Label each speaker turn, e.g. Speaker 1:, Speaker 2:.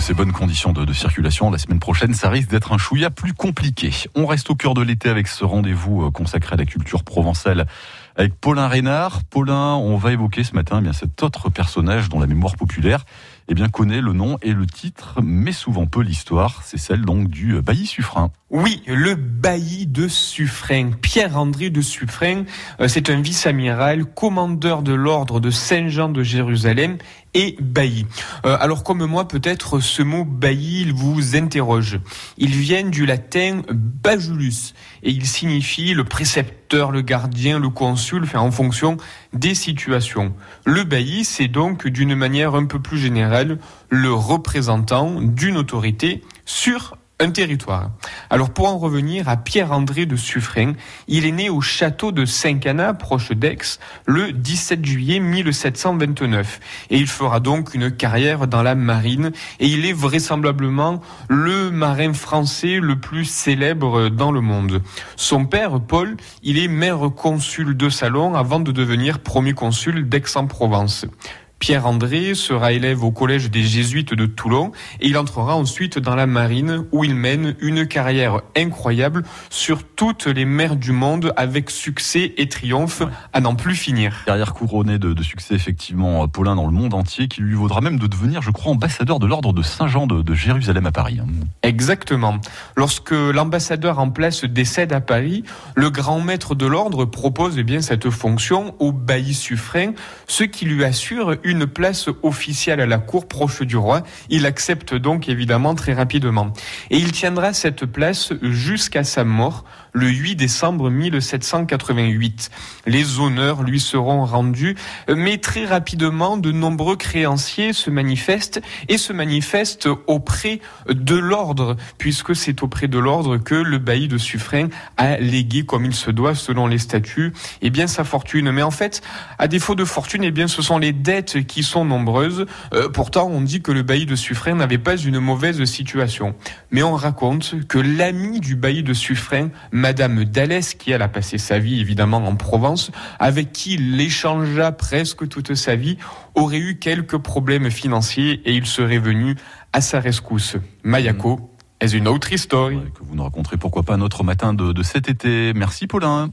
Speaker 1: ces bonnes conditions de, circulation, la semaine prochaine, ça risque d'être un chouïa plus compliqué. On reste au cœur de l'été avec ce rendez-vous euh, consacré à la culture provençale avec Paulin Reynard. Paulin, on va évoquer ce matin eh bien cet autre personnage dont la mémoire populaire eh bien, connaît le nom et le titre, mais souvent peu l'histoire. C'est celle donc du bailli Suffren.
Speaker 2: Oui, le bailli de Suffren. Pierre-André de Suffren, euh, c'est un vice-amiral, commandeur de l'ordre de Saint-Jean de Jérusalem et bailli. Euh, alors comme moi, peut-être ce mot bailli vous interroge. Il vient du latin bajulus et il signifie le précepteur, le gardien, le consul, en fonction des situations. Le bailli, c'est donc d'une manière un peu plus générale le représentant d'une autorité sur un territoire. Alors pour en revenir à Pierre-André de Suffren, il est né au château de Saint-Cana, proche d'Aix, le 17 juillet 1729. Et il fera donc une carrière dans la marine et il est vraisemblablement le marin français le plus célèbre dans le monde. Son père, Paul, il est maire consul de Salon avant de devenir premier consul d'Aix-en-Provence. Pierre-André sera élève au collège des jésuites de Toulon et il entrera ensuite dans la marine où il mène une carrière incroyable sur toutes les mers du monde avec succès et triomphe à n'en plus finir.
Speaker 1: Carrière couronnée de, de, succès effectivement, Paulin dans le monde entier qui lui vaudra même de devenir, je crois, ambassadeur de l'ordre de Saint-Jean de, de, Jérusalem à Paris. Hein.
Speaker 2: Exactement. Lorsque l'ambassadeur en place décède à Paris, le grand maître de l'ordre propose eh bien cette fonction au bailli suffrain, ce qui lui assure une place officielle à la cour proche du roi. Il accepte donc évidemment très rapidement. Et il tiendra cette place jusqu'à sa mort le 8 décembre 1788. Les honneurs lui seront rendus, mais très rapidement, de nombreux créanciers se manifestent et se manifestent auprès de l'ordre, puisque c'est auprès de l'ordre que le bailli de Suffren a légué comme il se doit selon les statuts, eh bien sa fortune. Mais en fait, à défaut de fortune, eh bien ce sont les dettes qui sont nombreuses. Euh, pourtant, on dit que le bailli de Suffren n'avait pas une mauvaise situation. Mais on raconte que l'ami du bailli de Suffren, Madame Dallès, qui elle a passé sa vie évidemment en Provence, avec qui il échangea presque toute sa vie, aurait eu quelques problèmes financiers et il serait venu à sa rescousse. Mayako mmh. est une autre histoire.
Speaker 1: Que vous nous raconterez pourquoi pas un autre matin de cet été. Merci Paulin.